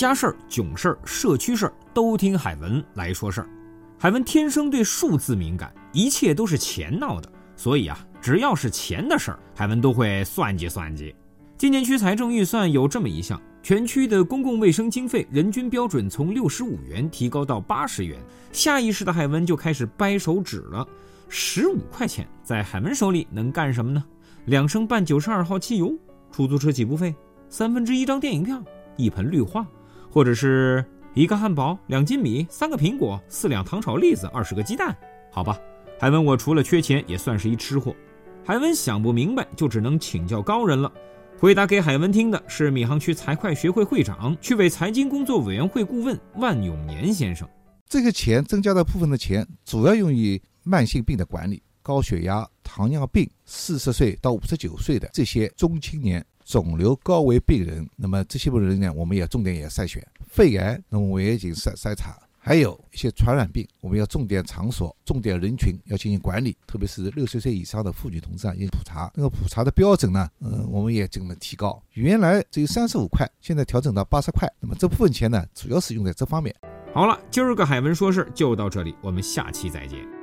家事儿、囧事儿、社区事儿都听海文来说事儿。海文天生对数字敏感，一切都是钱闹的，所以啊，只要是钱的事儿，海文都会算计算计。今年区财政预算有这么一项，全区的公共卫生经费人均标准从六十五元提高到八十元。下意识的海文就开始掰手指了，十五块钱在海文手里能干什么呢？两升半九十二号汽油，出租车起步费，三分之一张电影票，一盆绿化，或者是一个汉堡，两斤米，三个苹果，四两糖炒栗子，二十个鸡蛋。好吧，海文，我除了缺钱，也算是一吃货。海文想不明白，就只能请教高人了。回答给海文听的是闵行区财会学会会长、区委财经工作委员会顾问万永年先生。这个钱增加的部分的钱，主要用于慢性病的管理，高血压、糖尿病、四十岁到五十九岁的这些中青年肿瘤高危病人。那么这些病人呢，我们也重点也筛选肺癌，那么我也已经筛筛查。还有一些传染病，我们要重点场所、重点人群要进行管理，特别是六十岁以上的妇女同志啊，进行普查。那个普查的标准呢，嗯，我们也进行了提高。原来只有三十五块，现在调整到八十块。那么这部分钱呢，主要是用在这方面。好了，今儿个海文说事就到这里，我们下期再见。